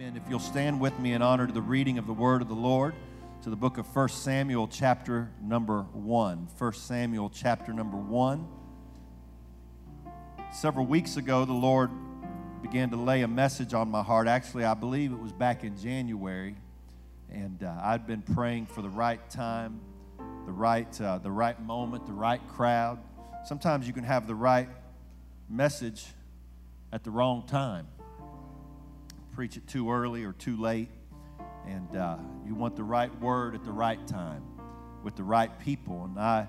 Amen. If you'll stand with me in honor to the reading of the word of the Lord to the book of 1 Samuel, chapter number 1. 1 Samuel, chapter number 1. Several weeks ago, the Lord began to lay a message on my heart. Actually, I believe it was back in January. And uh, I'd been praying for the right time, the right, uh, the right moment, the right crowd. Sometimes you can have the right message at the wrong time. Preach it too early or too late. And uh, you want the right word at the right time with the right people. And I,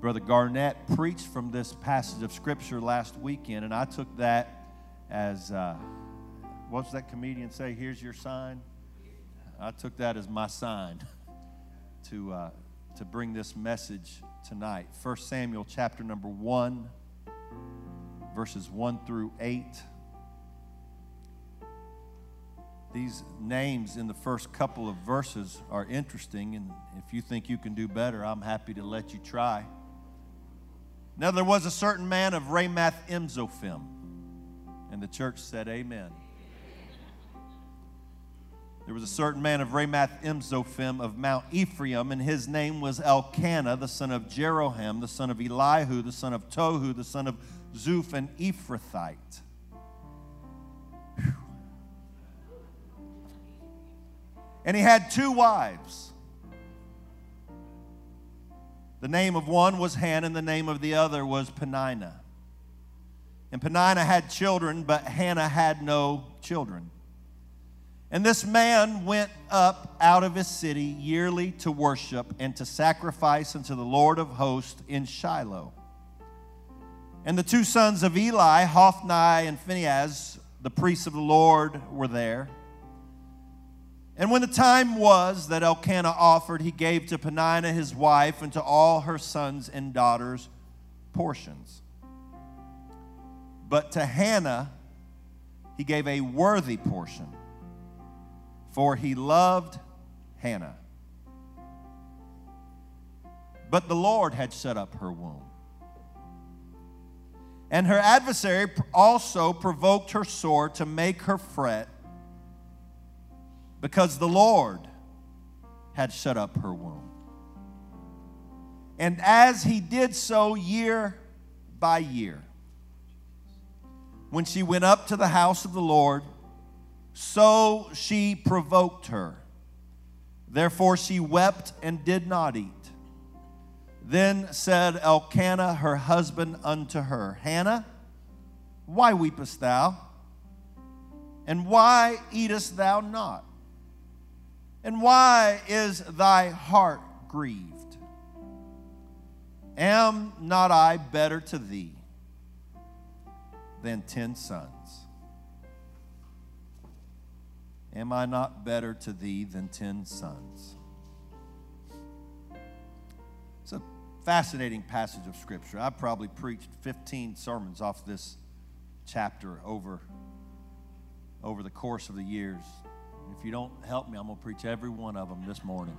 Brother Garnett, preached from this passage of Scripture last weekend, and I took that as uh, what's that comedian say? Here's your sign. I took that as my sign to uh, to bring this message tonight. 1 Samuel chapter number one, verses one through eight. These names in the first couple of verses are interesting, and if you think you can do better, I'm happy to let you try. Now, there was a certain man of Ramath Imzophim, and the church said, Amen. There was a certain man of Ramathaim-zophim of Mount Ephraim, and his name was Elkanah, the son of Jeroham, the son of Elihu, the son of Tohu, the son of Zuph, an Ephrathite. And he had two wives. The name of one was Hannah, and the name of the other was Peninnah. And Peninnah had children, but Hannah had no children. And this man went up out of his city yearly to worship and to sacrifice unto the Lord of hosts in Shiloh. And the two sons of Eli, Hophni and Phinehas, the priests of the Lord, were there. And when the time was that Elkanah offered, he gave to Peninnah his wife and to all her sons and daughters portions. But to Hannah he gave a worthy portion, for he loved Hannah. But the Lord had shut up her womb. And her adversary also provoked her sore to make her fret because the Lord had shut up her womb. And as he did so year by year, when she went up to the house of the Lord, so she provoked her. Therefore she wept and did not eat. Then said Elkanah, her husband, unto her, Hannah, why weepest thou? And why eatest thou not? And why is thy heart grieved? Am not I better to thee than ten sons? Am I not better to thee than ten sons? It's a fascinating passage of Scripture. I've probably preached 15 sermons off this chapter over, over the course of the years. If you don't help me, I'm going to preach every one of them this morning.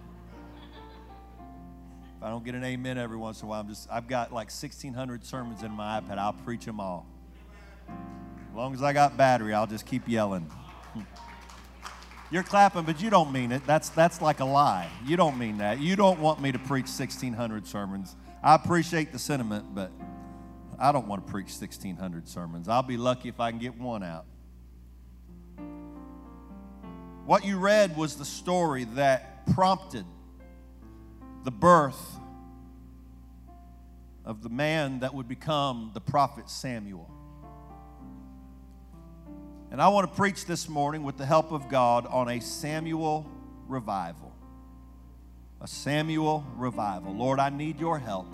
If I don't get an amen every once in a while, I'm just, I've got like 1,600 sermons in my iPad. I'll preach them all. As long as I got battery, I'll just keep yelling. You're clapping, but you don't mean it. That's, that's like a lie. You don't mean that. You don't want me to preach 1,600 sermons. I appreciate the sentiment, but I don't want to preach 1,600 sermons. I'll be lucky if I can get one out. What you read was the story that prompted the birth of the man that would become the prophet Samuel. And I want to preach this morning with the help of God on a Samuel revival. A Samuel revival. Lord, I need your help.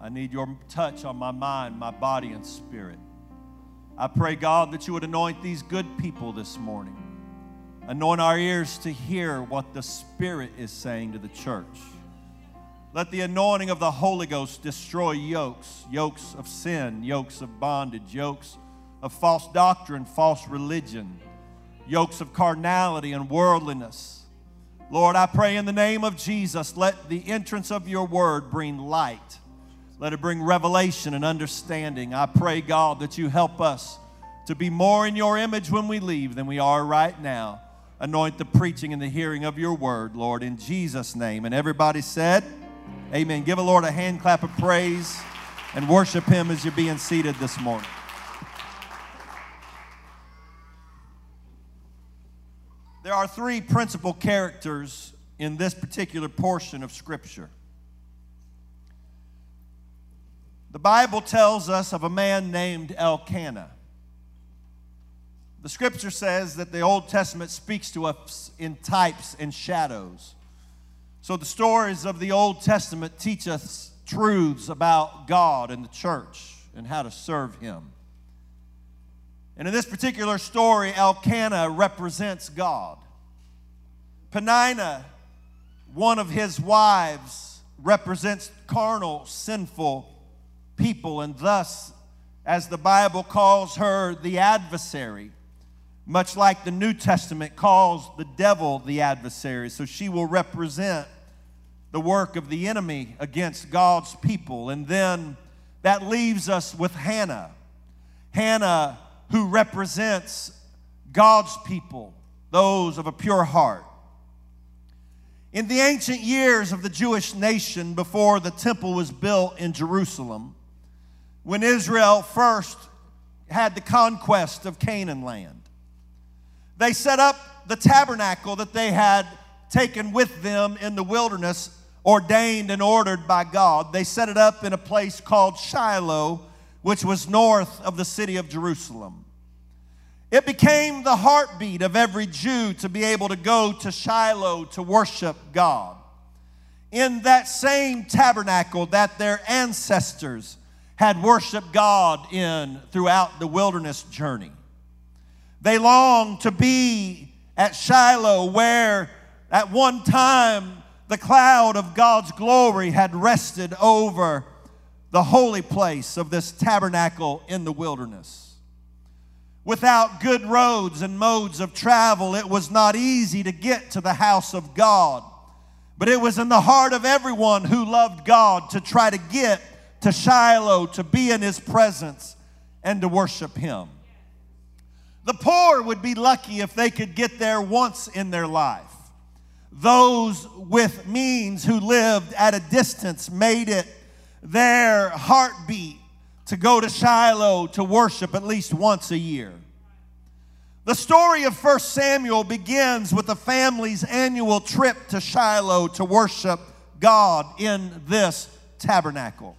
I need your touch on my mind, my body, and spirit. I pray, God, that you would anoint these good people this morning. Anoint our ears to hear what the Spirit is saying to the church. Let the anointing of the Holy Ghost destroy yokes, yokes of sin, yokes of bondage, yokes of false doctrine, false religion, yokes of carnality and worldliness. Lord, I pray in the name of Jesus, let the entrance of your word bring light. Let it bring revelation and understanding. I pray, God, that you help us to be more in your image when we leave than we are right now. Anoint the preaching and the hearing of your word, Lord, in Jesus' name. And everybody said, Amen. Give the Lord a hand clap of praise and worship Him as you're being seated this morning. There are three principal characters in this particular portion of Scripture. The Bible tells us of a man named Elkanah. The scripture says that the Old Testament speaks to us in types and shadows. So the stories of the Old Testament teach us truths about God and the church and how to serve Him. And in this particular story, Elkanah represents God. Peninnah, one of his wives, represents carnal, sinful people, and thus, as the Bible calls her, the adversary, much like the New Testament calls the devil the adversary. So she will represent the work of the enemy against God's people. And then that leaves us with Hannah. Hannah, who represents God's people, those of a pure heart. In the ancient years of the Jewish nation, before the temple was built in Jerusalem, when Israel first had the conquest of Canaan land. They set up the tabernacle that they had taken with them in the wilderness, ordained and ordered by God. They set it up in a place called Shiloh, which was north of the city of Jerusalem. It became the heartbeat of every Jew to be able to go to Shiloh to worship God. In that same tabernacle that their ancestors had worshiped God in throughout the wilderness journey. They longed to be at Shiloh, where at one time the cloud of God's glory had rested over the holy place of this tabernacle in the wilderness. Without good roads and modes of travel, it was not easy to get to the house of God. But it was in the heart of everyone who loved God to try to get to Shiloh to be in his presence and to worship him. The poor would be lucky if they could get there once in their life. Those with means who lived at a distance made it their heartbeat to go to Shiloh to worship at least once a year. The story of 1 Samuel begins with the family's annual trip to Shiloh to worship God in this tabernacle.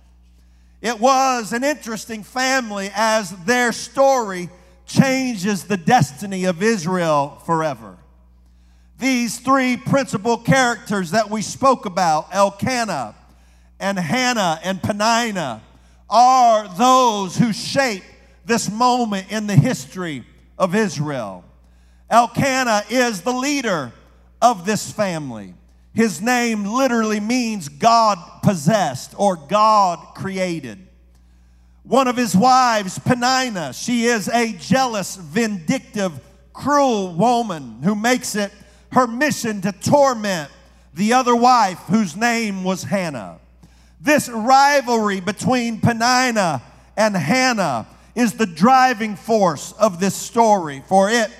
It was an interesting family as their story changes the destiny of Israel forever. These three principal characters that we spoke about, Elkanah and Hannah and Peninnah, are those who shape this moment in the history of Israel. Elkanah is the leader of this family. His name literally means God possessed or God created. One of his wives, Peninnah, she is a jealous, vindictive, cruel woman who makes it her mission to torment the other wife whose name was Hannah. This rivalry between Peninnah and Hannah is the driving force of this story, for it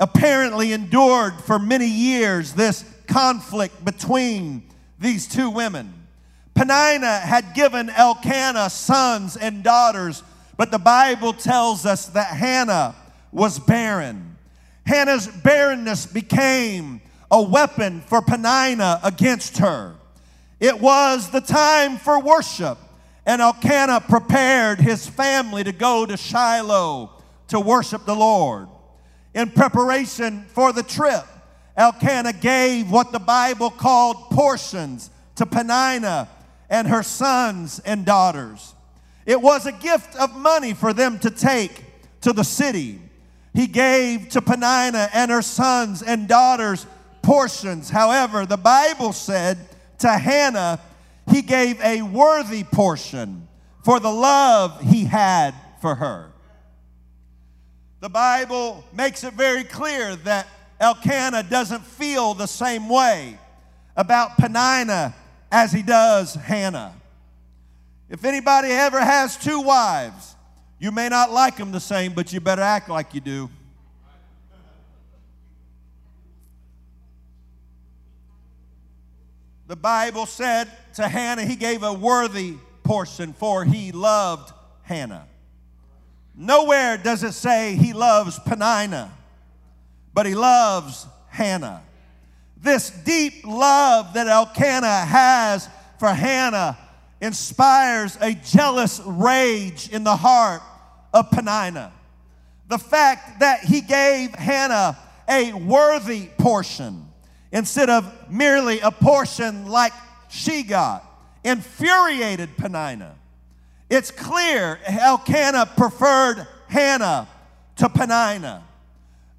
apparently endured for many years this conflict between these two women. Peninnah had given Elkanah sons and daughters, but the Bible tells us that Hannah was barren. Hannah's barrenness became a weapon for Peninnah against her. It was the time for worship, and Elkanah prepared his family to go to Shiloh to worship the Lord. In preparation for the trip, Elkanah gave what the Bible called portions to Peninnah and her sons and daughters. It was a gift of money for them to take to the city. He gave to Peninnah and her sons and daughters portions. However, the Bible said to Hannah, he gave a worthy portion for the love he had for her. The Bible makes it very clear that Elkanah doesn't feel the same way about Peninnah as he does Hannah. If anybody ever has two wives, You may not like them the same, but you better act like you do. The Bible said to Hannah, He gave a worthy portion, for He loved Hannah. Nowhere does it say He loves Penina, but He loves Hannah. This deep love that Elkanah has for Hannah inspires a jealous rage in the heart of Penina. The fact that he gave Hannah a worthy portion instead of merely a portion like she got infuriated Penina. It's clear Elkanah preferred Hannah to Penina.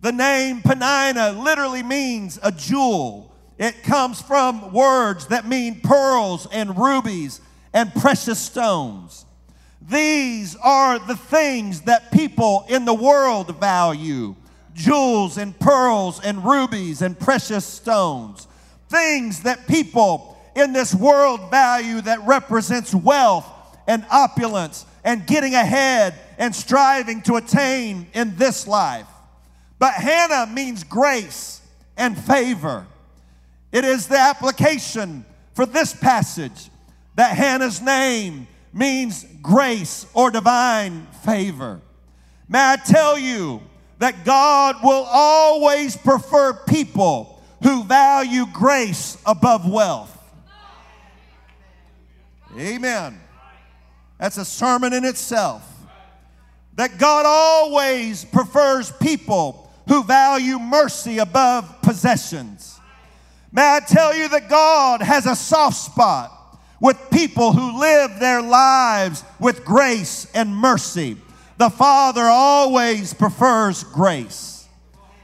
The name Penina literally means a jewel. It comes from words that mean pearls and rubies and precious stones. These are the things that people in the world value jewels and pearls and rubies and precious stones. Things that people in this world value that represents wealth and opulence and getting ahead and striving to attain in this life. But Hannah means grace and favor. It is the application for this passage that Hannah's name means grace or divine favor. May I tell you that God will always prefer people who value grace above wealth. Amen. That's a sermon in itself. That God always prefers people who value mercy above possessions. May I tell you that God has a soft spot with people who live their lives with grace and mercy. The Father always prefers grace.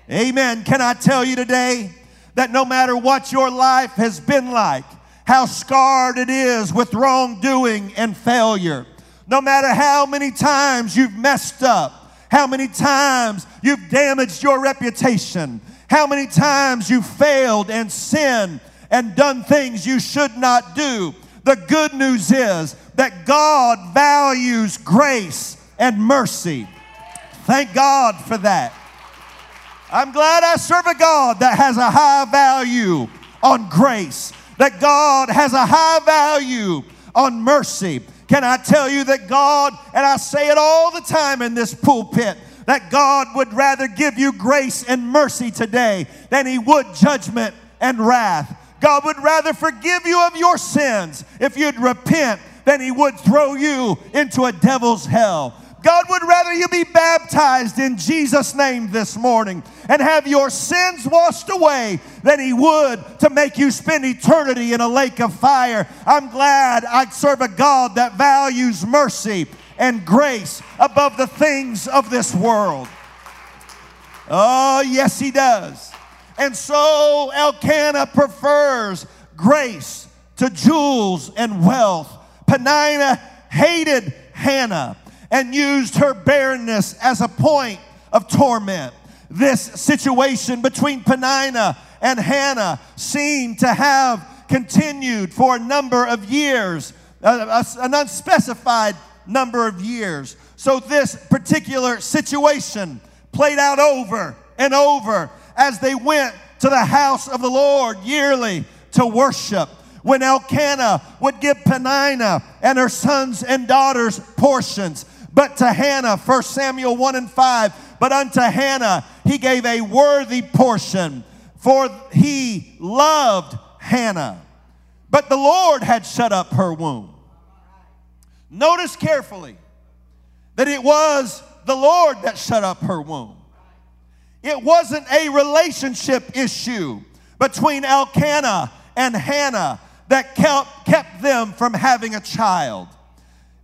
Amen. Can I tell you today that no matter what your life has been like, how scarred it is with wrongdoing and failure, no matter how many times you've messed up, how many times you've damaged your reputation, how many times you've failed and sinned and done things you should not do. The good news is that God values grace and mercy. Thank God for that. I'm glad I serve a God that has a high value on grace, that God has a high value on mercy. Can I tell you that God, and I say it all the time in this pulpit, that God would rather give you grace and mercy today than He would judgment and wrath. God would rather forgive you of your sins if you'd repent than He would throw you into a devil's hell. God would rather you be baptized in Jesus' name this morning and have your sins washed away than He would to make you spend eternity in a lake of fire. I'm glad I serve a God that values mercy and grace above the things of this world. Oh, yes, He does. And so Elkanah prefers grace to jewels and wealth. Penina hated Hannah and used her barrenness as a point of torment. This situation between Penina and Hannah seemed to have continued for a number of years, uh, an unspecified number of years. So, this particular situation played out over and over as they went to the house of the Lord yearly to worship. When Elkanah would give Penina and her sons and daughters portions, but to Hannah, 1 Samuel 1 and 5, but unto Hannah he gave a worthy portion, for he loved Hannah. But the Lord had shut up her womb. Notice carefully that it was the Lord that shut up her womb. It wasn't a relationship issue between Elkanah and Hannah that kept, kept them from having a child.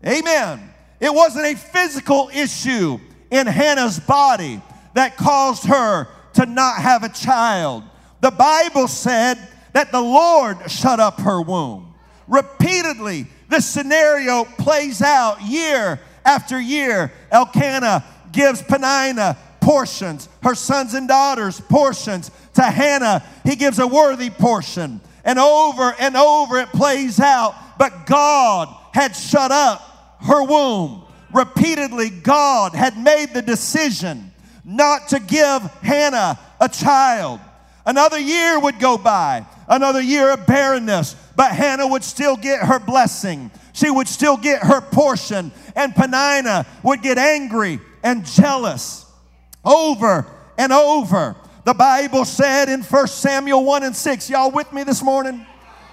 Amen. It wasn't a physical issue in Hannah's body that caused her to not have a child. The Bible said that the Lord shut up her womb. Repeatedly, this scenario plays out year after year. Elkanah gives Penina portions, her sons and daughters portions. To Hannah, he gives a worthy portion. And over and over it plays out. But God had shut up her womb. repeatedly God had made the decision not to give Hannah a child. Another year would go by, another year of barrenness, but Hannah would still get her blessing. She would still get her portion, and Penina would get angry and jealous over and over. The Bible said in 1 Samuel 1 and 6, y'all with me this morning?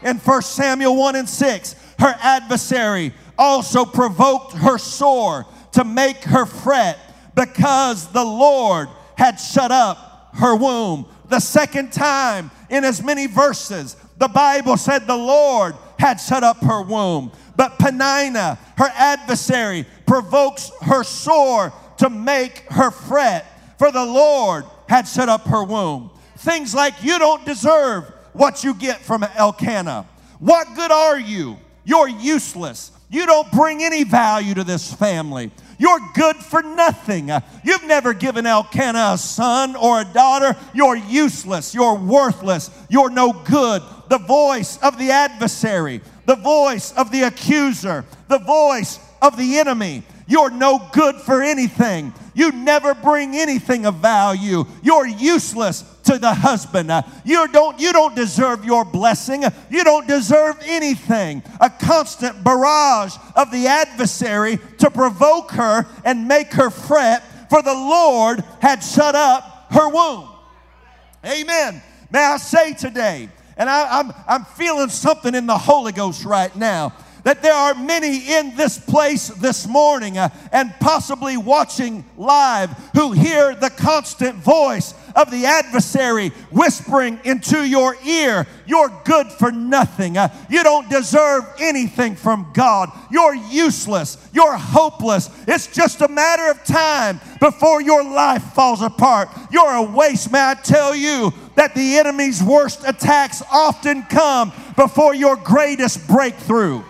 In 1 Samuel 1 and 6, her adversary also provoked her sore to make her fret because the Lord had shut up her womb. The second time in as many verses, the Bible said the Lord had shut up her womb. But Penina, her adversary, provokes her sore to make her fret, for the Lord had shut up her womb. Things like you don't deserve what you get from Elkanah. What good are you? You're useless. You don't bring any value to this family. You're good for nothing. You've never given Elkanah a son or a daughter. You're useless. You're worthless. You're no good. The voice of the adversary, the voice of the accuser, the voice of the enemy you're no good for anything. You never bring anything of value. You're useless to the husband. Uh, you don't you don't deserve your blessing. You don't deserve anything. A constant barrage of the adversary to provoke her and make her fret, for the Lord had shut up her womb. Amen. May I say today, and I, I'm, I'm feeling something in the Holy Ghost right now that there are many in this place this morning uh, and possibly watching live who hear the constant voice of the adversary whispering into your ear, You're good for nothing. Uh, you don't deserve anything from God. You're useless. You're hopeless. It's just a matter of time before your life falls apart. You're a waste. May I tell you that the enemy's worst attacks often come before your greatest breakthrough.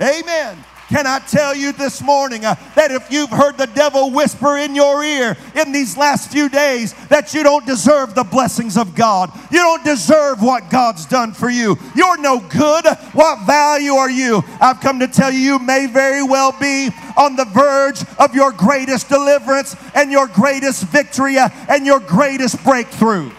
Amen. Can I tell you this morning uh, that if you've heard the devil whisper in your ear in these last few days that you don't deserve the blessings of God, you don't deserve what God's done for you, you're no good, what value are you? I've come to tell you, you may very well be on the verge of your greatest deliverance and your greatest victory uh, and your greatest breakthrough.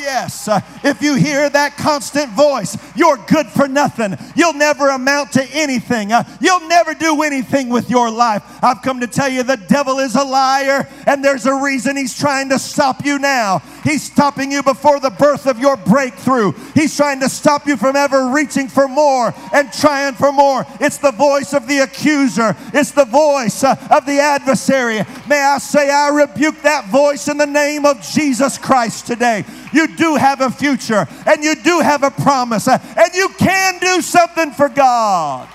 Yes. Uh, if you hear that constant voice, you're good for nothing. You'll never amount to anything. Uh, you'll never do anything with your life. I've come to tell you the devil is a liar, and there's a reason he's trying to stop you now. He's stopping you before the birth of your breakthrough. He's trying to stop you from ever reaching for more and trying for more. It's the voice of the accuser, it's the voice uh, of the adversary. May I say, I rebuke that voice in the name of Jesus Christ today. You do have a future and you do have a promise and you can do something for God.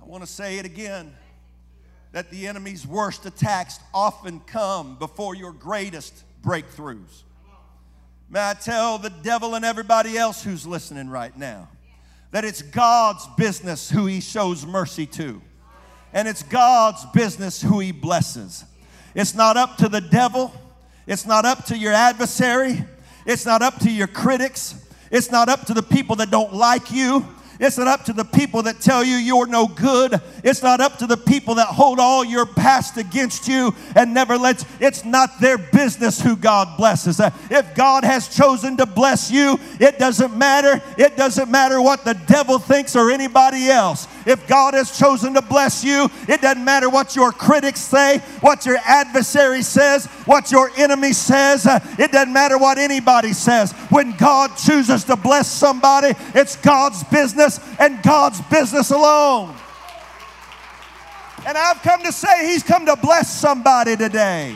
I want to say it again that the enemy's worst attacks often come before your greatest breakthroughs. May I tell the devil and everybody else who's listening right now that it's God's business who he shows mercy to, and it's God's business who he blesses. It's not up to the devil, it's not up to your adversary, it's not up to your critics, it's not up to the people that don't like you. It's not up to the people that tell you you're no good. It's not up to the people that hold all your past against you and never let it's not their business who God blesses. Uh, if God has chosen to bless you, it doesn't matter. It doesn't matter what the devil thinks or anybody else. If God has chosen to bless you, it doesn't matter what your critics say, what your adversary says, what your enemy says. Uh, it doesn't matter what anybody says. When God chooses to bless somebody, it's God's business and God's business alone. And I've come to say He's come to bless somebody today.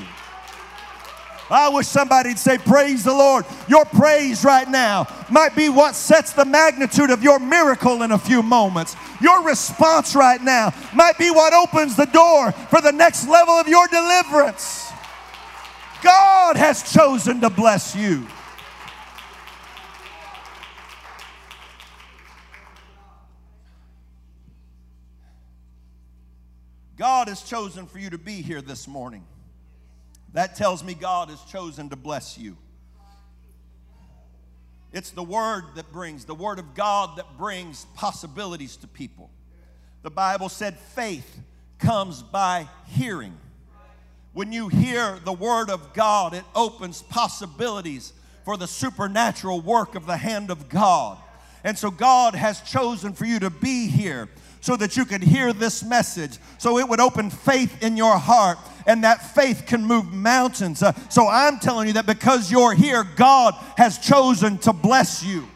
I wish somebody'd say, Praise the Lord. Your praise right now might be what sets the magnitude of your miracle in a few moments. Your response right now might be what opens the door for the next level of your deliverance. God has chosen to bless you. God has chosen for you to be here this morning. that tells me God has chosen to bless you. It's the word that brings, the word of God that brings possibilities to people. The Bible said faith comes by hearing. When you hear the word of God, it opens possibilities for the supernatural work of the hand of God. And so God has chosen for you to be here so that you could hear this message, so it would open faith in your heart, and that faith can move mountains. Uh, so I'm telling you that because you're here, God has chosen to bless you.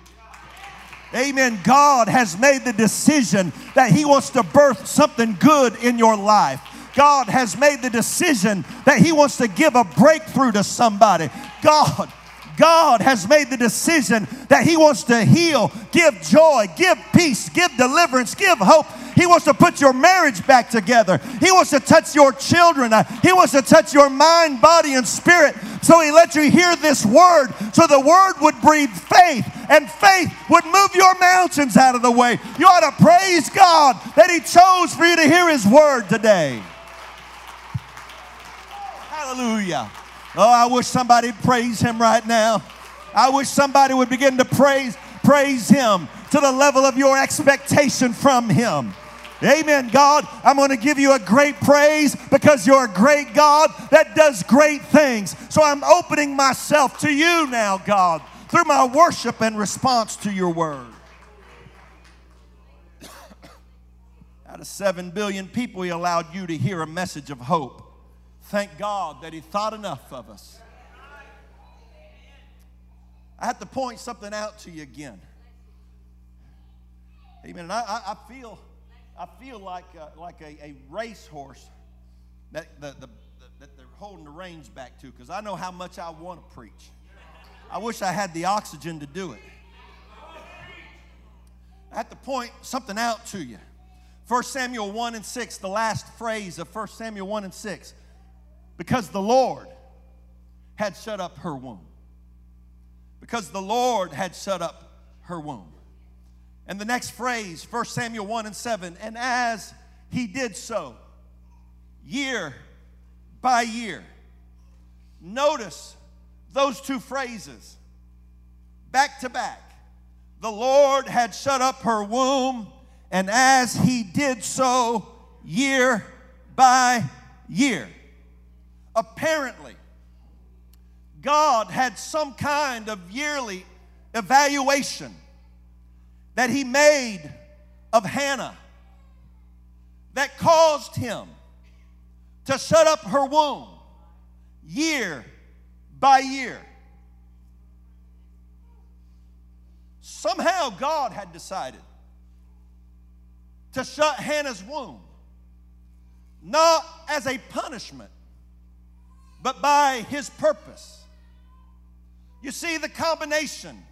Amen. God has made the decision that He wants to birth something good in your life. God has made the decision that He wants to give a breakthrough to somebody. God God has made the decision that He wants to heal, give joy, give peace, give deliverance, give hope. He wants to put your marriage back together. He wants to touch your children. Uh, he wants to touch your mind, body, and spirit. So He let you hear this word so the word would breathe faith and faith would move your mountains out of the way. You ought to praise God that He chose for you to hear His word today. Hallelujah. Oh, I wish somebody praise him right now. I wish somebody would begin to praise praise him to the level of your expectation from him. Amen, God. I'm going to give you a great praise because you're a great God that does great things. So I'm opening myself to you now, God, through my worship and response to your word. Out of 7 billion people, He allowed you to hear a message of hope. Thank God that He thought enough of us. I have to point something out to you again. Amen. And I, I, I feel, I feel like, uh, like a, a racehorse that, the, the, that they're holding the reins back to because I know how much I want to preach. I wish I had the oxygen to do it. I have to point something out to you. 1 Samuel 1 and 6, the last phrase of 1 Samuel 1 and 6 because the Lord had shut up her womb. Because the Lord had shut up her womb. And the next phrase, 1 Samuel 1 and 7, and as he did so, year by year. Notice those two phrases back to back. The Lord had shut up her womb, and as he did so, year by year apparently, God had some kind of yearly evaluation that He made of Hannah that caused Him to shut up her womb year by year. Somehow God had decided to shut Hannah's womb, not as a punishment, but by his purpose. You see, the combination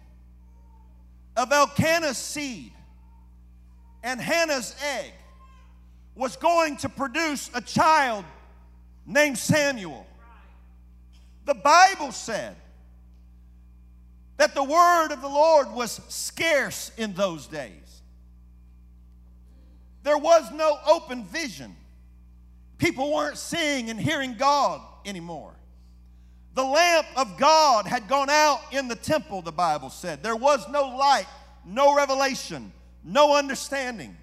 of Elkanah's seed and Hannah's egg was going to produce a child named Samuel. The Bible said that the word of the Lord was scarce in those days. There was no open vision. People weren't seeing and hearing God anymore. The lamp of God had gone out in the temple, the Bible said. There was no light, no revelation, no understanding.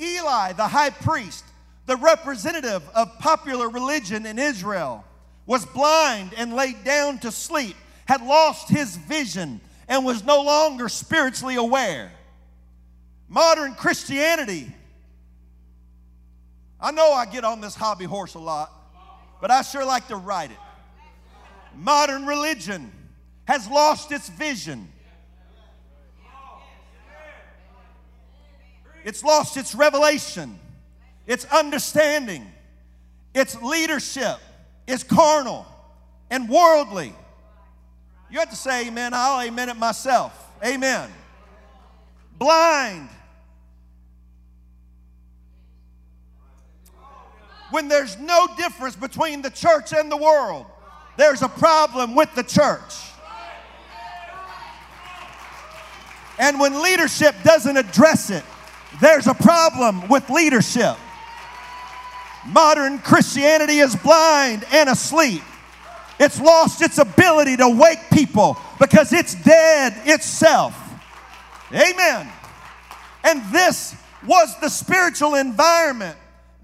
Eli, the high priest, the representative of popular religion in Israel, was blind and laid down to sleep, had lost his vision, and was no longer spiritually aware. Modern Christianity, I know I get on this hobby horse a lot but I sure like to write it. Modern religion has lost its vision. It's lost its revelation, its understanding, its leadership is carnal and worldly. You have to say amen. I'll amen it myself. Amen. Blind when there's no difference between the church and the world, there's a problem with the church. And when leadership doesn't address it, there's a problem with leadership. Modern Christianity is blind and asleep. It's lost its ability to wake people because it's dead itself. Amen. And this was the spiritual environment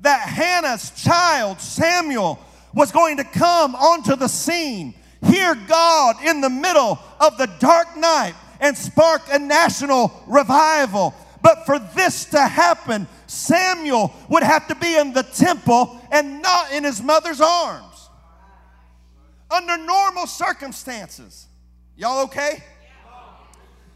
that Hannah's child, Samuel, was going to come onto the scene, hear God in the middle of the dark night, and spark a national revival. But for this to happen, Samuel would have to be in the temple and not in his mother's arms. Under normal circumstances, y'all okay?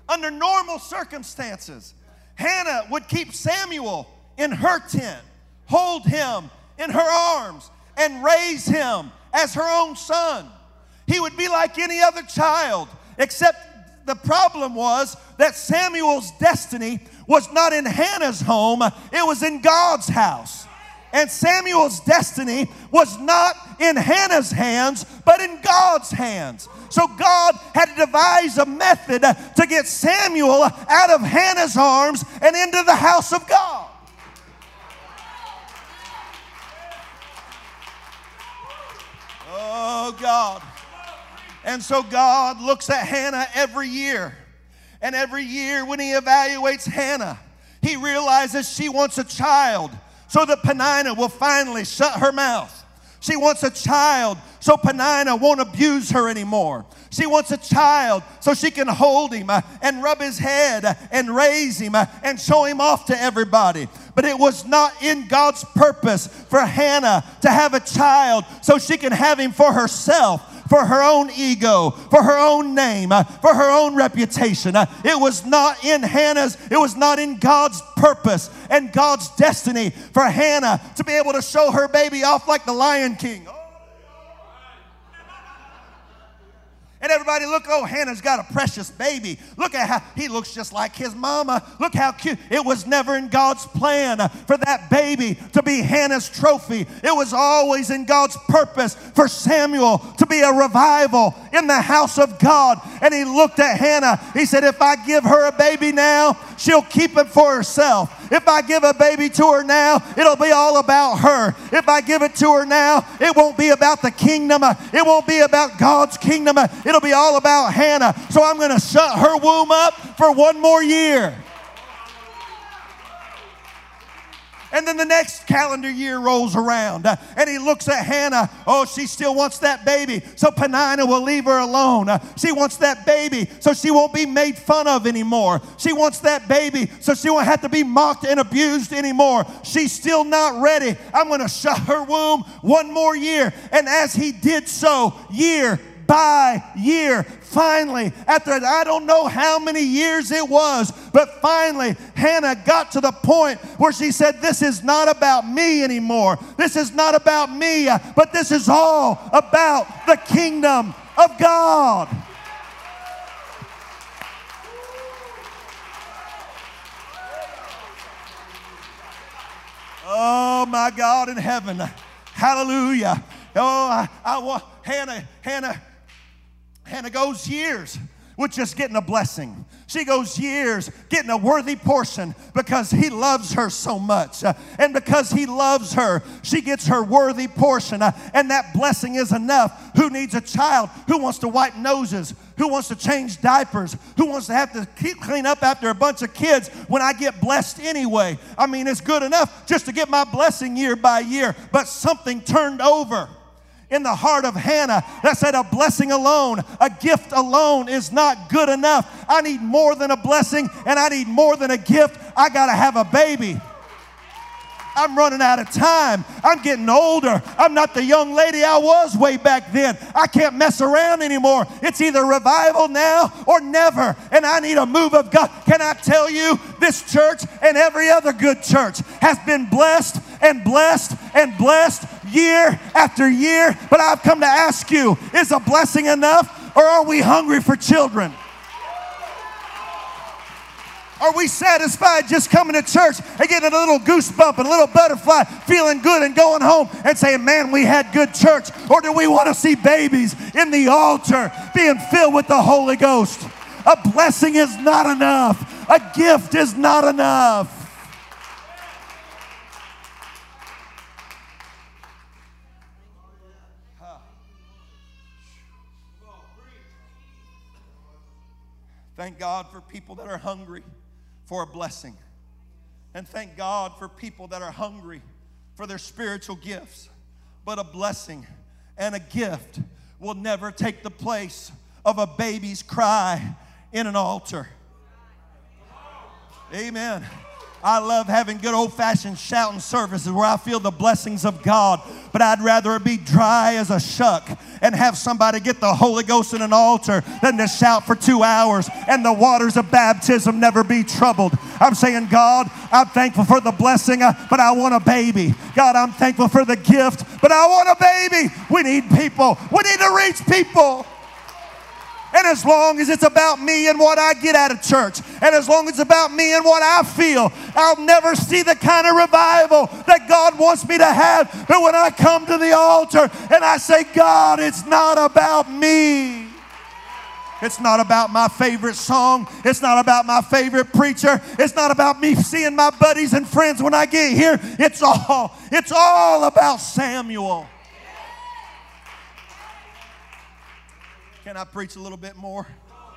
Under normal circumstances, Hannah would keep Samuel in her tent, hold him in her arms, and raise him as her own son. He would be like any other child, except the problem was that Samuel's destiny was not in Hannah's home, it was in God's house. And Samuel's destiny was not in Hannah's hands, but in God's hands. So God had to devise a method to get Samuel out of Hannah's arms and into the house of God. Oh, God. And so God looks at Hannah every year. And every year, when he evaluates Hannah, he realizes she wants a child so that Penina will finally shut her mouth. She wants a child so Penina won't abuse her anymore. She wants a child so she can hold him uh, and rub his head uh, and raise him uh, and show him off to everybody. But it was not in God's purpose for Hannah to have a child so she can have him for herself for her own ego, for her own name, uh, for her own reputation. Uh, it was not in Hannah's, it was not in God's purpose and God's destiny for Hannah to be able to show her baby off like the Lion King. Oh. And everybody, look, oh, Hannah's got a precious baby. Look at how he looks just like his mama. Look how cute. It was never in God's plan for that baby to be Hannah's trophy. It was always in God's purpose for Samuel to be a revival in the house of God. And he looked at Hannah. He said, If I give her a baby now, she'll keep it for herself. If I give a baby to her now, it'll be all about her. If I give it to her now, it won't be about the kingdom. It won't be about God's kingdom. It'll be all about Hannah. So I'm going to shut her womb up for one more year. And then the next calendar year rolls around uh, and he looks at Hannah. Oh, she still wants that baby. So Penina will leave her alone. Uh, she wants that baby so she won't be made fun of anymore. She wants that baby so she won't have to be mocked and abused anymore. She's still not ready. I'm going to shut her womb one more year. And as he did so, year by year, finally, after I don't know how many years it was, but finally, Hannah got to the point where she said, This is not about me anymore. This is not about me, but this is all about the kingdom of God. Oh my God in heaven. Hallelujah. Oh, I, I want Hannah, Hannah, Hannah goes years with just getting a blessing. She goes years getting a worthy portion because he loves her so much. Uh, and because he loves her, she gets her worthy portion. Uh, and that blessing is enough. Who needs a child? Who wants to wipe noses? Who wants to change diapers? Who wants to have to keep clean up after a bunch of kids when I get blessed anyway? I mean, it's good enough just to get my blessing year by year, but something turned over in the heart of Hannah that said, A blessing alone, a gift alone is not good enough. I need more than a blessing and I need more than a gift. I got to have a baby. I'm running out of time. I'm getting older. I'm not the young lady I was way back then. I can't mess around anymore. It's either revival now or never. And I need a move of God. Can I tell you, this church and every other good church has been blessed and blessed and blessed year after year. But I've come to ask you is a blessing enough or are we hungry for children? Are we satisfied just coming to church and getting a little goosebump and a little butterfly, feeling good and going home and saying, Man, we had good church? Or do we want to see babies in the altar being filled with the Holy Ghost? A blessing is not enough, a gift is not enough. Thank God for people that are hungry for a blessing. And thank God for people that are hungry for their spiritual gifts. But a blessing and a gift will never take the place of a baby's cry in an altar. Amen. I love having good old fashioned shouting services where I feel the blessings of God, but I'd rather it be dry as a shuck and have somebody get the Holy Ghost in an altar than to shout for two hours and the waters of baptism never be troubled. I'm saying, God, I'm thankful for the blessing, uh, but I want a baby. God, I'm thankful for the gift, but I want a baby. We need people, we need to reach people. And as long as it's about me and what I get out of church, and as long as it's about me and what I feel, I'll never see the kind of revival that God wants me to have. But when I come to the altar and I say, God, it's not about me. It's not about my favorite song. It's not about my favorite preacher. It's not about me seeing my buddies and friends when I get here. It's all, it's all about Samuel. Can I preach a little bit more?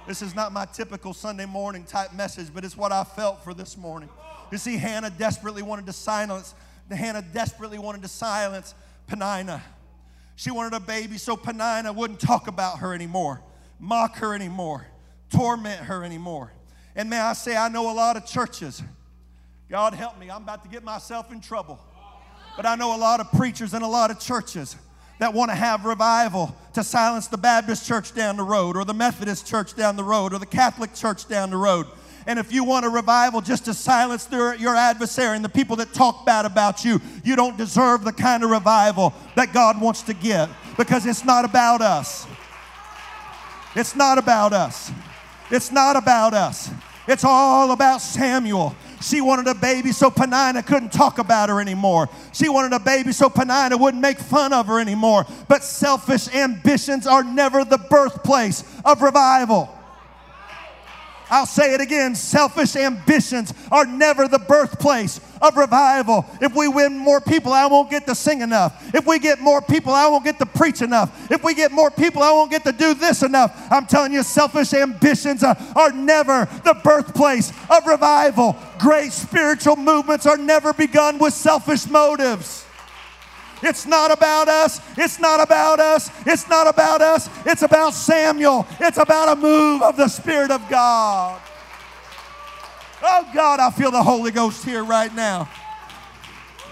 This is not my typical Sunday morning type message, but it's what I felt for this morning. You see, Hannah desperately wanted to silence, Hannah desperately wanted to silence Peninnah. She wanted a baby so Peninnah wouldn't talk about her anymore, mock her anymore, torment her anymore. And may I say, I know a lot of churches. God help me, I'm about to get myself in trouble. But I know a lot of preachers and a lot of churches that want to have revival to silence the Baptist church down the road, or the Methodist church down the road, or the Catholic church down the road. And if you want a revival just to silence their, your adversary and the people that talk bad about you, you don't deserve the kind of revival that God wants to give because it's not about us. It's not about us. It's not about us. It's all about Samuel. She wanted a baby so Peninnah couldn't talk about her anymore. She wanted a baby so Peninnah wouldn't make fun of her anymore. But selfish ambitions are never the birthplace of revival. I'll say it again selfish ambitions are never the birthplace of revival. If we win more people, I won't get to sing enough. If we get more people, I won't get to preach enough. If we get more people, I won't get to do this enough. I'm telling you, selfish ambitions are, are never the birthplace of revival. Great spiritual movements are never begun with selfish motives. It's not about us. It's not about us. It's not about us. It's about Samuel. It's about a move of the Spirit of God. Oh God, I feel the Holy Ghost here right now.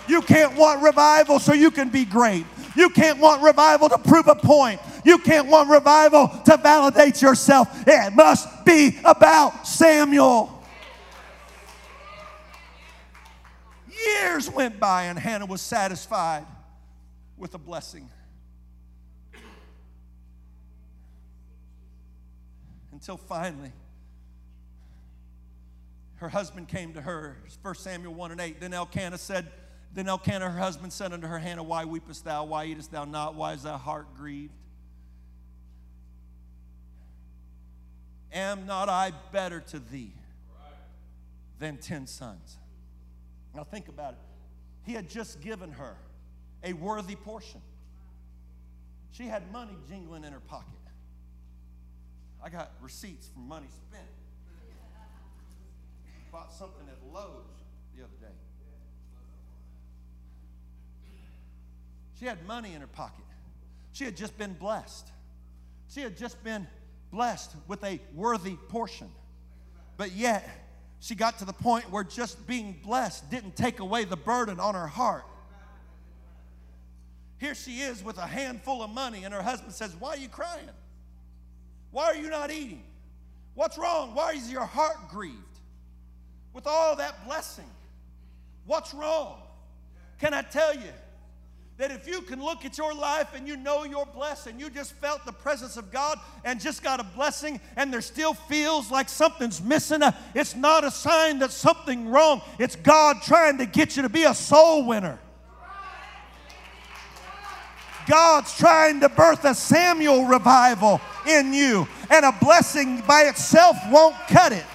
You can't want revival so you can be great. You can't want revival to prove a point. You can't want revival to validate yourself. It must be about Samuel. Years went by and Hannah was satisfied with a blessing. Until finally, her husband came to her. 1 Samuel 1 and 8. Then Elkanah said, Then Elkanah, her husband, said unto her, Hannah, why weepest thou? Why eatest thou not? Why is thy heart grieved? Am not I better to thee than ten sons? Now think about it. He had just given her a worthy portion. She had money jingling in her pocket. I got receipts for money spent. Bought something at Lowe's the other day. She had money in her pocket. She had just been blessed. She had just been blessed with a worthy portion. But yet, she got to the point where just being blessed didn't take away the burden on her heart. Here she is with a handful of money, and her husband says, Why are you crying? Why are you not eating? What's wrong? Why is your heart grieved? With all that blessing, what's wrong? Can I tell you that if you can look at your life and you know you're blessed and you just felt the presence of God and just got a blessing and there still feels like something's missing, uh, it's not a sign that something wrong. It's God trying to get you to be a soul winner. God's trying to birth a Samuel revival in you, and a blessing by itself won't cut it.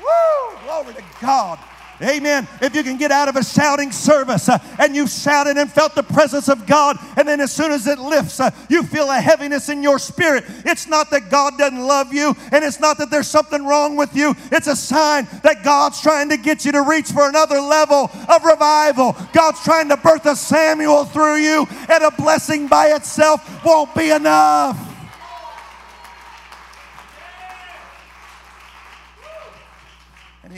Woo! Glory to God. Amen. If you can get out of a shouting service uh, and you've shouted and felt the presence of God, and then as soon as it lifts, uh, you feel a heaviness in your spirit. It's not that God doesn't love you, and it's not that there's something wrong with you. It's a sign that God's trying to get you to reach for another level of revival. God's trying to birth a Samuel through you, and a blessing by itself won't be enough.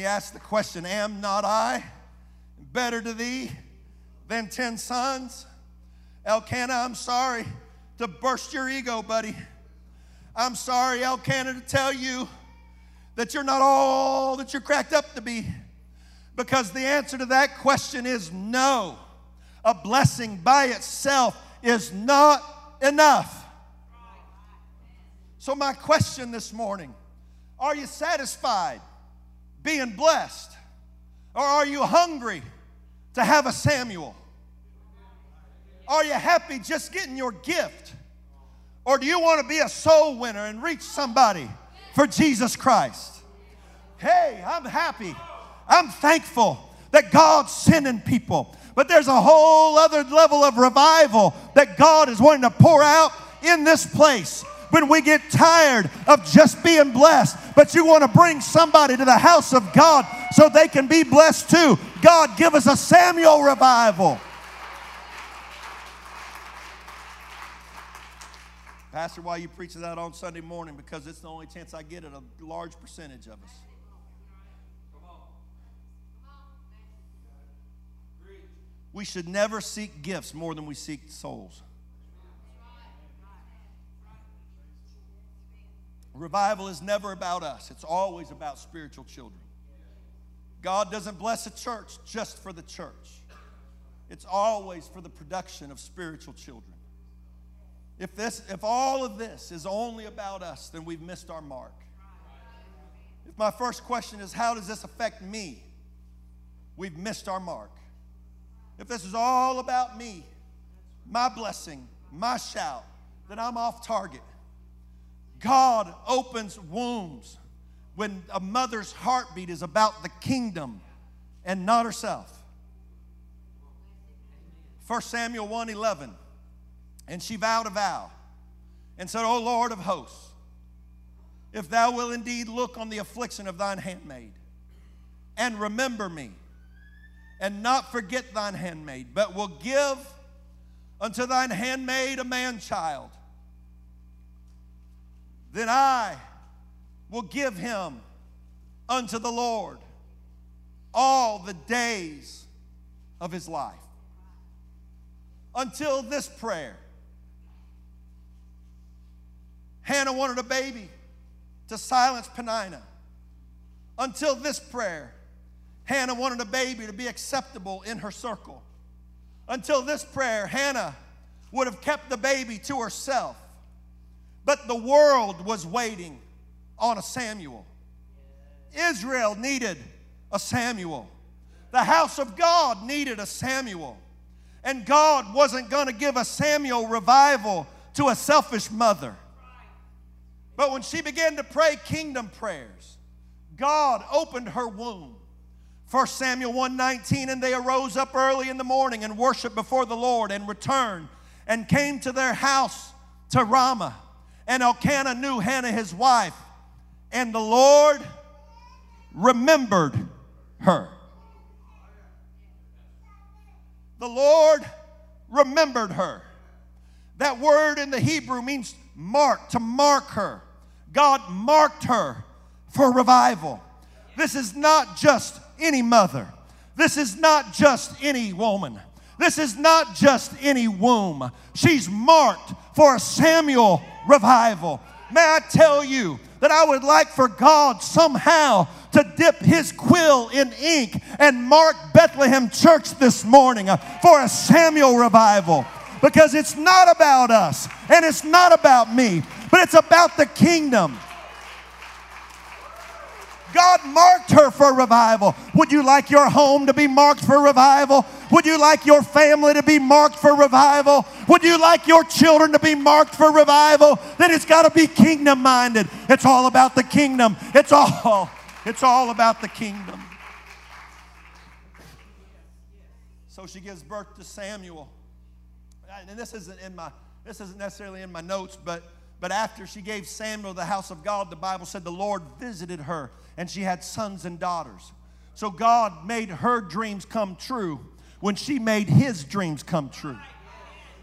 He asked the question Am not I better to thee than ten sons? Elkanah, I'm sorry to burst your ego, buddy. I'm sorry, Elkanah, to tell you that you're not all that you're cracked up to be. Because the answer to that question is no. A blessing by itself is not enough. So, my question this morning are you satisfied being blessed? Or are you hungry to have a Samuel? Are you happy just getting your gift? Or do you want to be a soul winner and reach somebody for Jesus Christ? Hey, I'm happy. I'm thankful that God's sending people. But there's a whole other level of revival that God is wanting to pour out in this place when we get tired of just being blessed, but you want to bring somebody to the house of God so they can be blessed too. God, give us a Samuel revival. Pastor, why you preaching that on Sunday morning? Because it's the only chance I get at a large percentage of us. We should never seek gifts more than we seek souls. Revival is never about us, it's always about spiritual children. God doesn't bless a church just for the church, it's always for the production of spiritual children. If, this, if all of this is only about us, then we've missed our mark. If my first question is, how does this affect me? We've missed our mark. If this is all about me, my blessing, my shout, then I'm off target. God opens wombs when a mother's heartbeat is about the kingdom and not herself. 1 Samuel 1:11 and she vowed a vow and said, "O Lord of hosts, if thou wilt indeed look on the affliction of thine handmaid and remember me and not forget thine handmaid, but will give unto thine handmaid a man child then I will give him unto the Lord all the days of his life. Until this prayer, Hannah wanted a baby to silence Peninnah. Until this prayer, Hannah wanted a baby to be acceptable in her circle. Until this prayer, Hannah would have kept the baby to herself. But the world was waiting on a Samuel. Israel needed a Samuel. The house of God needed a Samuel. And God wasn't going to give a Samuel revival to a selfish mother. But when she began to pray kingdom prayers, God opened her womb. 1 Samuel 1:19 and they arose up early in the morning and worshiped before the Lord and returned and came to their house to Ramah and Elkanah knew Hannah, his wife, and the Lord remembered her. The Lord remembered her. That word in the Hebrew means mark, to mark her. God marked her for revival. This is not just any mother. This is not just any woman. This is not just any womb. She's marked for a Samuel revival. May I tell you that I would like for God somehow to dip his quill in ink and mark Bethlehem Church this morning uh, for a Samuel revival. Because it's not about us and it's not about me, but it's about the kingdom. God marked her for revival. Would you like your home to be marked for revival? Would you like your family to be marked for revival? Would you like your children to be marked for revival? Then it's got to be kingdom minded. It's all about the kingdom. It's all it's all about the kingdom. So she gives birth to Samuel. And this isn't in my this isn't necessarily in my notes, but but after she gave Samuel the house of God, the Bible said the Lord visited her and she had sons and daughters. So God made her dreams come true when she made his dreams come true.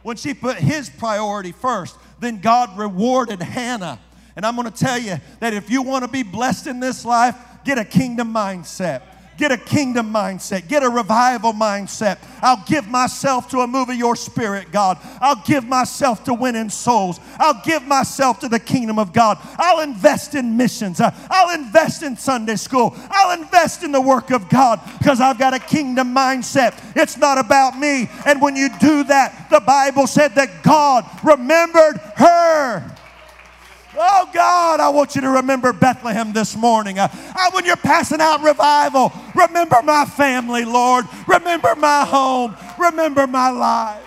When she put his priority first, then God rewarded Hannah. And I'm going to tell you that if you want to be blessed in this life, get a kingdom mindset. Get a kingdom mindset. Get a revival mindset. I'll give myself to a move of your spirit, God. I'll give myself to winning souls. I'll give myself to the kingdom of God. I'll invest in missions. I'll invest in Sunday school. I'll invest in the work of God because I've got a kingdom mindset. It's not about me. And when you do that, the Bible said that God remembered her. Oh God, I want you to remember Bethlehem this morning. Uh, when you're passing out revival, remember my family, Lord. Remember my home. Remember my life.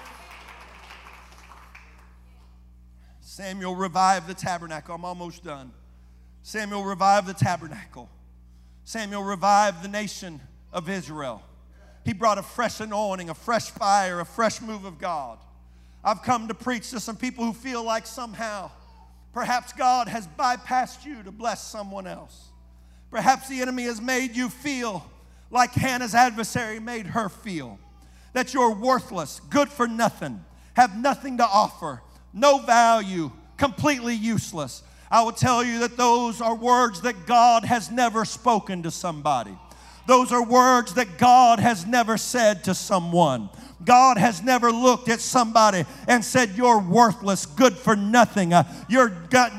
Samuel revived the tabernacle. I'm almost done. Samuel revived the tabernacle. Samuel revived the nation of Israel. He brought a fresh anointing, a fresh fire, a fresh move of God. I've come to preach to some people who feel like somehow Perhaps God has bypassed you to bless someone else. Perhaps the enemy has made you feel like Hannah's adversary made her feel that you're worthless, good for nothing, have nothing to offer, no value, completely useless. I will tell you that those are words that God has never spoken to somebody. Those are words that God has never said to someone. God has never looked at somebody and said, You're worthless, good for nothing. Uh, you're,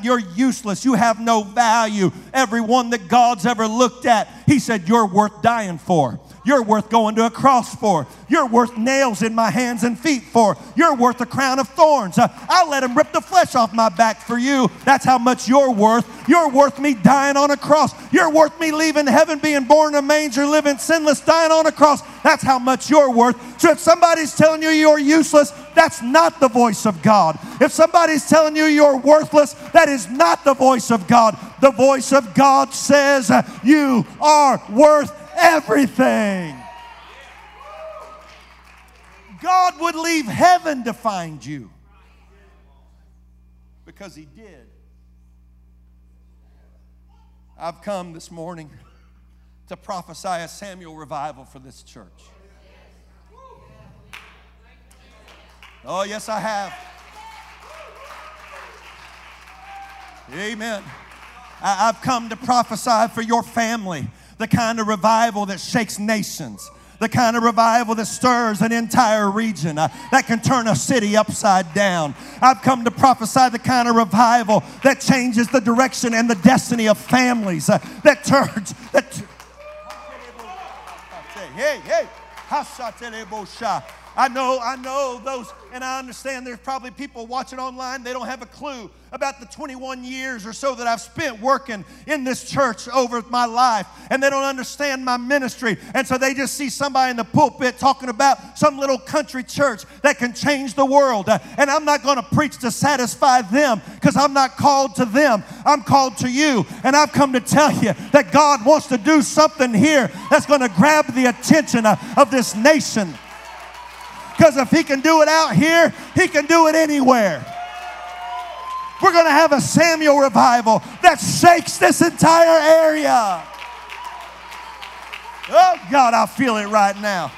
you're useless. You have no value. Everyone that God's ever looked at, He said, You're worth dying for. You're worth going to a cross for. You're worth nails in my hands and feet for. You're worth a crown of thorns. Uh, I'll let him rip the flesh off my back for you. That's how much you're worth. You're worth me dying on a cross. You're worth me leaving heaven, being born in a manger, living sinless, dying on a cross. That's how much you're worth. So if somebody's telling you you're useless, that's not the voice of God. If somebody's telling you you're worthless, that is not the voice of God. The voice of God says uh, you are worth everything. God would leave heaven to find you because He did. I've come this morning to prophesy a Samuel revival for this church. Oh, yes, I have. Amen. I've come to prophesy for your family the kind of revival that shakes nations the kind of revival that stirs an entire region, uh, that can turn a city upside down. I've come to prophesy the kind of revival that changes the direction and the destiny of families, uh, that turns, that. Hey, hey, I know, I know those, and I understand there's probably people watching online, they don't have a clue about the 21 years or so that I've spent working in this church over my life, and they don't understand my ministry. And so they just see somebody in the pulpit talking about some little country church that can change the world. And I'm not going to preach to satisfy them because I'm not called to them, I'm called to you. And I've come to tell you that God wants to do something here that's going to grab the attention of this nation. Because if he can do it out here, he can do it anywhere. We're going to have a Samuel revival that shakes this entire area. Oh, God, I feel it right now.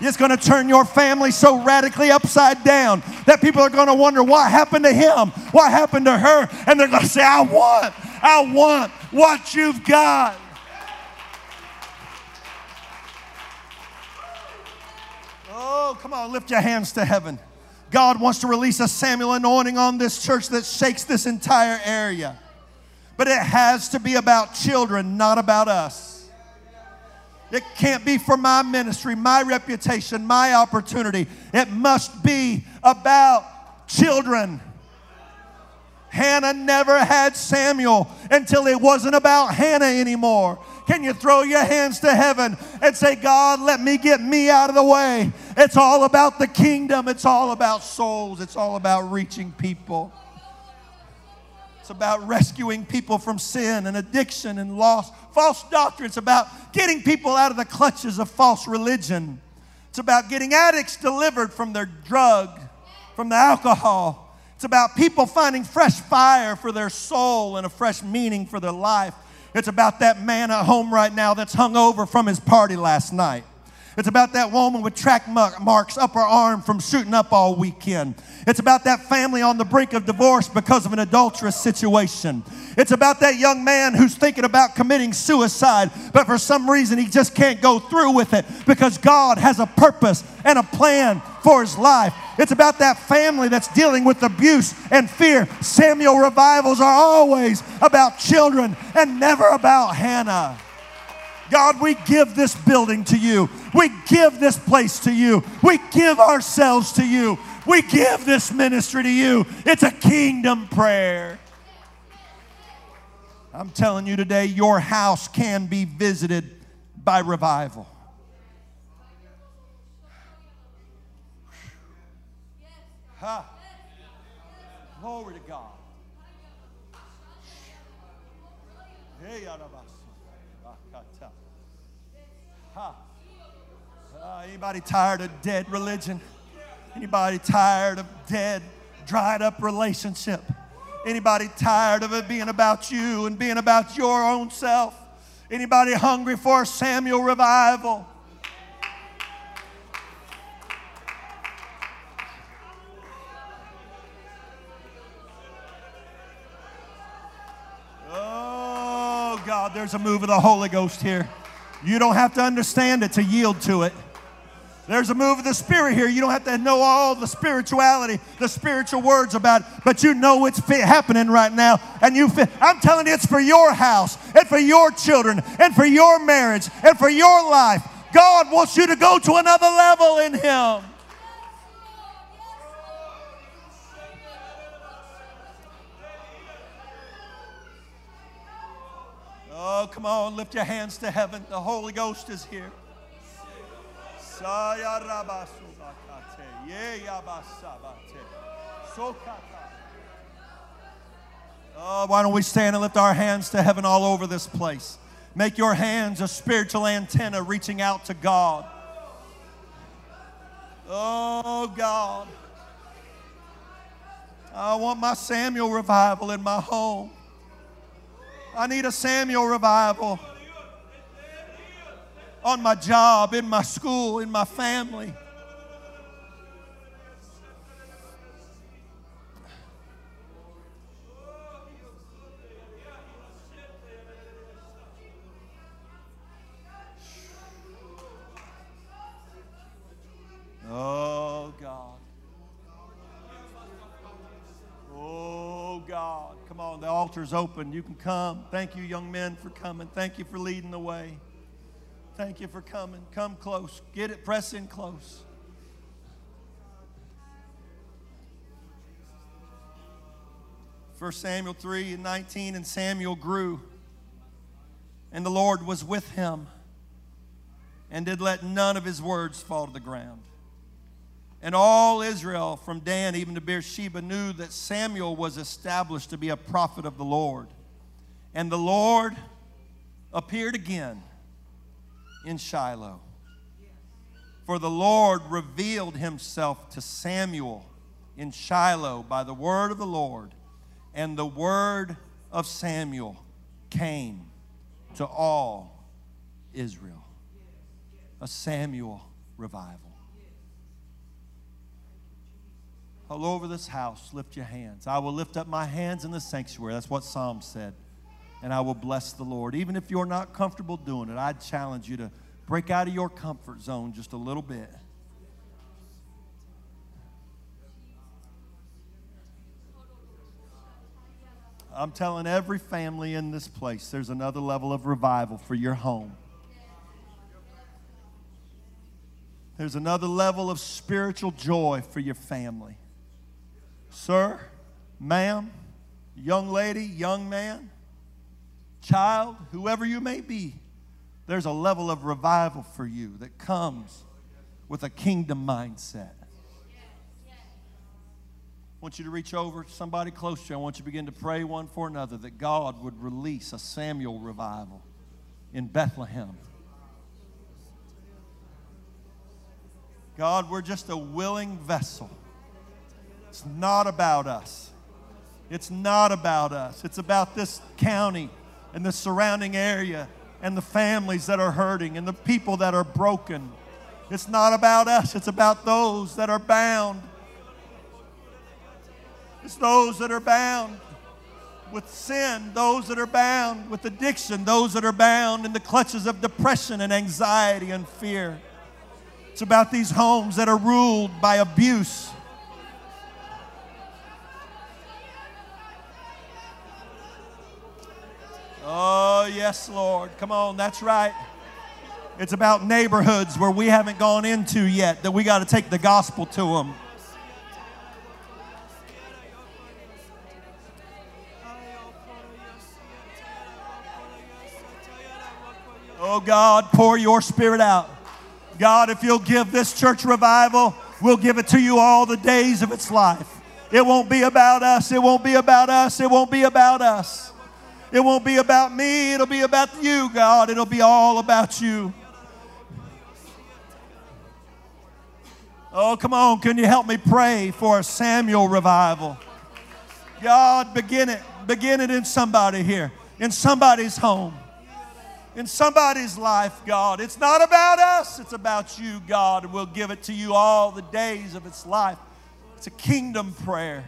It's going to turn your family so radically upside down that people are going to wonder what happened to him, what happened to her, and they're going to say, I want, I want what you've got. Oh, come on, lift your hands to heaven. God wants to release a Samuel anointing on this church that shakes this entire area. But it has to be about children, not about us. It can't be for my ministry, my reputation, my opportunity. It must be about children. Hannah never had Samuel until it wasn't about Hannah anymore. Can you throw your hands to heaven and say, God, let me get me out of the way? It's all about the kingdom, it's all about souls, it's all about reaching people. It's about rescuing people from sin and addiction and loss. False doctrine. It's about getting people out of the clutches of false religion. It's about getting addicts delivered from their drug, from the alcohol. It's about people finding fresh fire for their soul and a fresh meaning for their life. It's about that man at home right now that's hung over from his party last night. It's about that woman with track marks up her arm from shooting up all weekend. It's about that family on the brink of divorce because of an adulterous situation. It's about that young man who's thinking about committing suicide, but for some reason he just can't go through with it because God has a purpose and a plan for his life. It's about that family that's dealing with abuse and fear. Samuel revivals are always about children and never about Hannah. God, we give this building to you. We give this place to you. We give ourselves to you. We give this ministry to you. It's a kingdom prayer. I'm telling you today, your house can be visited by revival. Ha. Glory to God. Hey, Huh. Uh, anybody tired of dead religion? Anybody tired of dead, dried up relationship? Anybody tired of it being about you and being about your own self? Anybody hungry for a Samuel revival? Oh, God, there's a move of the Holy Ghost here. You don't have to understand it to yield to it. There's a move of the Spirit here. You don't have to know all the spirituality, the spiritual words about it, but you know it's happening right now. And you, I'm telling you, it's for your house and for your children and for your marriage and for your life. God wants you to go to another level in Him. Oh, come on, lift your hands to heaven. The Holy Ghost is here. Oh, why don't we stand and lift our hands to heaven all over this place? Make your hands a spiritual antenna reaching out to God. Oh, God. I want my Samuel revival in my home. I need a Samuel revival on my job, in my school, in my family. Oh, God. Oh, God. Come on, the altar's open. You can come. Thank you, young men, for coming. Thank you for leading the way. Thank you for coming. Come close. Get it, press in close. First Samuel 3 and 19, and Samuel grew, and the Lord was with him, and did let none of his words fall to the ground. And all Israel, from Dan even to Beersheba, knew that Samuel was established to be a prophet of the Lord. And the Lord appeared again in Shiloh. For the Lord revealed himself to Samuel in Shiloh by the word of the Lord. And the word of Samuel came to all Israel. A Samuel revival. all over this house, lift your hands. I will lift up my hands in the sanctuary. That's what Psalm said. And I will bless the Lord. Even if you're not comfortable doing it, I challenge you to break out of your comfort zone just a little bit. I'm telling every family in this place there's another level of revival for your home. There's another level of spiritual joy for your family. Sir, ma'am, young lady, young man, child, whoever you may be, there's a level of revival for you that comes with a kingdom mindset. I want you to reach over to somebody close to you. I want you to begin to pray one for another that God would release a Samuel revival in Bethlehem. God, we're just a willing vessel. It's not about us. It's not about us. It's about this county and the surrounding area and the families that are hurting and the people that are broken. It's not about us, it's about those that are bound. It's those that are bound with sin, those that are bound with addiction, those that are bound in the clutches of depression and anxiety and fear. It's about these homes that are ruled by abuse. Oh, yes, Lord. Come on, that's right. It's about neighborhoods where we haven't gone into yet that we got to take the gospel to them. Oh God, pour your spirit out. God, if you'll give this church revival, we'll give it to you all the days of its life. It won't be about us. It won't be about us. It won't be about us. It won't be about me. It'll be about you, God. It'll be all about you. Oh, come on. Can you help me pray for a Samuel revival? God, begin it. Begin it in somebody here, in somebody's home in somebody's life, God. It's not about us, it's about you, God, and we'll give it to you all the days of its life. It's a kingdom prayer.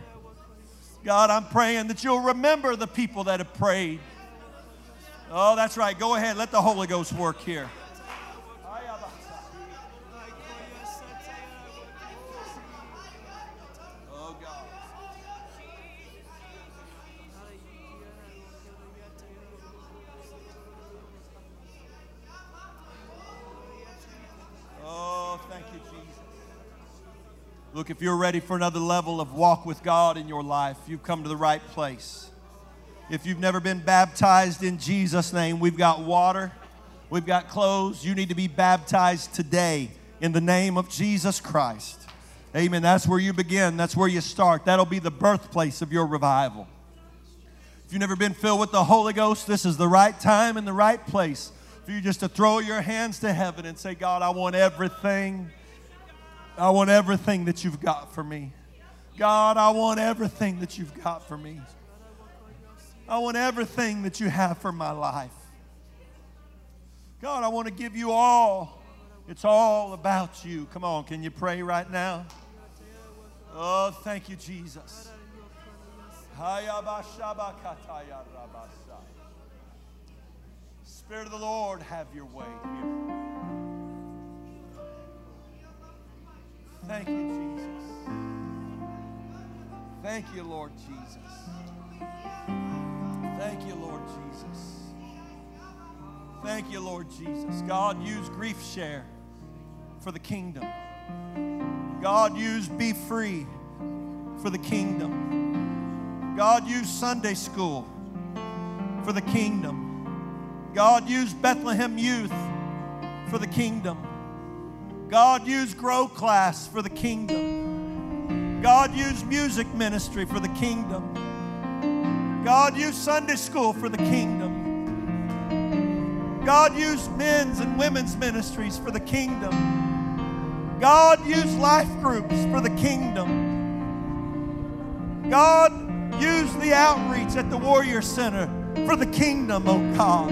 God, I'm praying that you'll remember the people that have prayed. Oh, that's right. Go ahead. Let the Holy Ghost work here. Look, if you're ready for another level of walk with God in your life, you've come to the right place. If you've never been baptized in Jesus' name, we've got water, we've got clothes. You need to be baptized today in the name of Jesus Christ. Amen. That's where you begin, that's where you start. That'll be the birthplace of your revival. If you've never been filled with the Holy Ghost, this is the right time and the right place for you just to throw your hands to heaven and say, God, I want everything I want everything that you've got for me. God, I want everything that you've got for me. I want everything that you have for my life. God, I want to give you all. It's all about you. Come on, can you pray right now? Oh, thank you, Jesus. Spirit of the Lord, have your way here. Thank you, Jesus. Thank you, Lord Jesus. Thank you, Lord Jesus. Thank you, Lord Jesus. God, use grief share for the kingdom. God, use be free for the kingdom. God, use Sunday school for the kingdom. God, use Bethlehem youth for the kingdom. God, use Grow Class for the kingdom. God, use music ministry for the kingdom. God, use Sunday school for the kingdom. God, use men's and women's ministries for the kingdom. God, use life groups for the kingdom. God, use the outreach at the Warrior Center for the kingdom, oh God.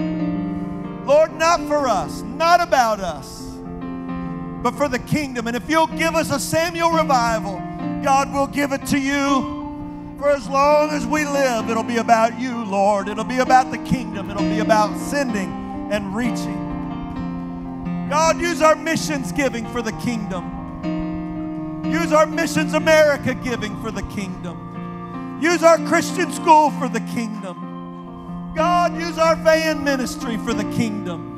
Lord, not for us, not about us but for the kingdom. And if you'll give us a Samuel revival, God will give it to you. For as long as we live, it'll be about you, Lord. It'll be about the kingdom. It'll be about sending and reaching. God, use our missions giving for the kingdom. Use our Missions America giving for the kingdom. Use our Christian school for the kingdom. God, use our van ministry for the kingdom.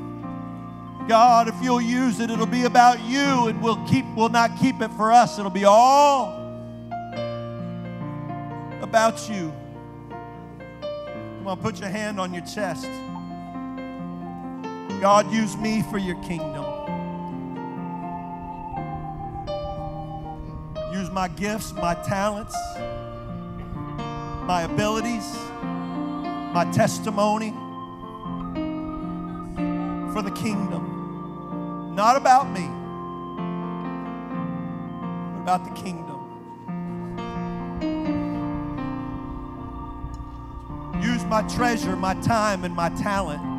God, if you'll use it, it'll be about you and we'll keep we'll not keep it for us. It'll be all about you. Come on, put your hand on your chest. God, use me for your kingdom. Use my gifts, my talents, my abilities, my testimony for the kingdom. Not about me, but about the kingdom. Use my treasure, my time, and my talent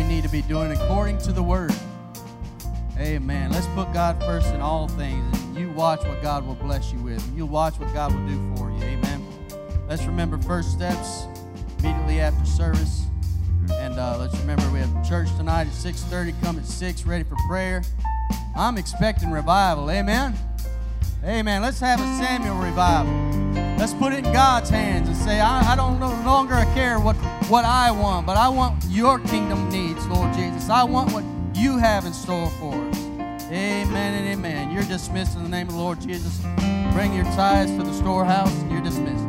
we need to be doing according to the word. Amen. Let's put God first in all things. And you watch what God will bless you with. you'll watch what God will do for you. Amen. Let's remember first steps immediately after service. And uh, let's remember we have church tonight at 6:30. Come at 6, ready for prayer. I'm expecting revival. Amen. Amen. Let's have a Samuel revival. Let's put it in God's hands and say, I, I don't no longer care what, what I want, but I want your kingdom needs, Lord Jesus. I want what you have in store for us. Amen and amen. You're dismissed in the name of the Lord Jesus. Bring your tithes to the storehouse. You're dismissed.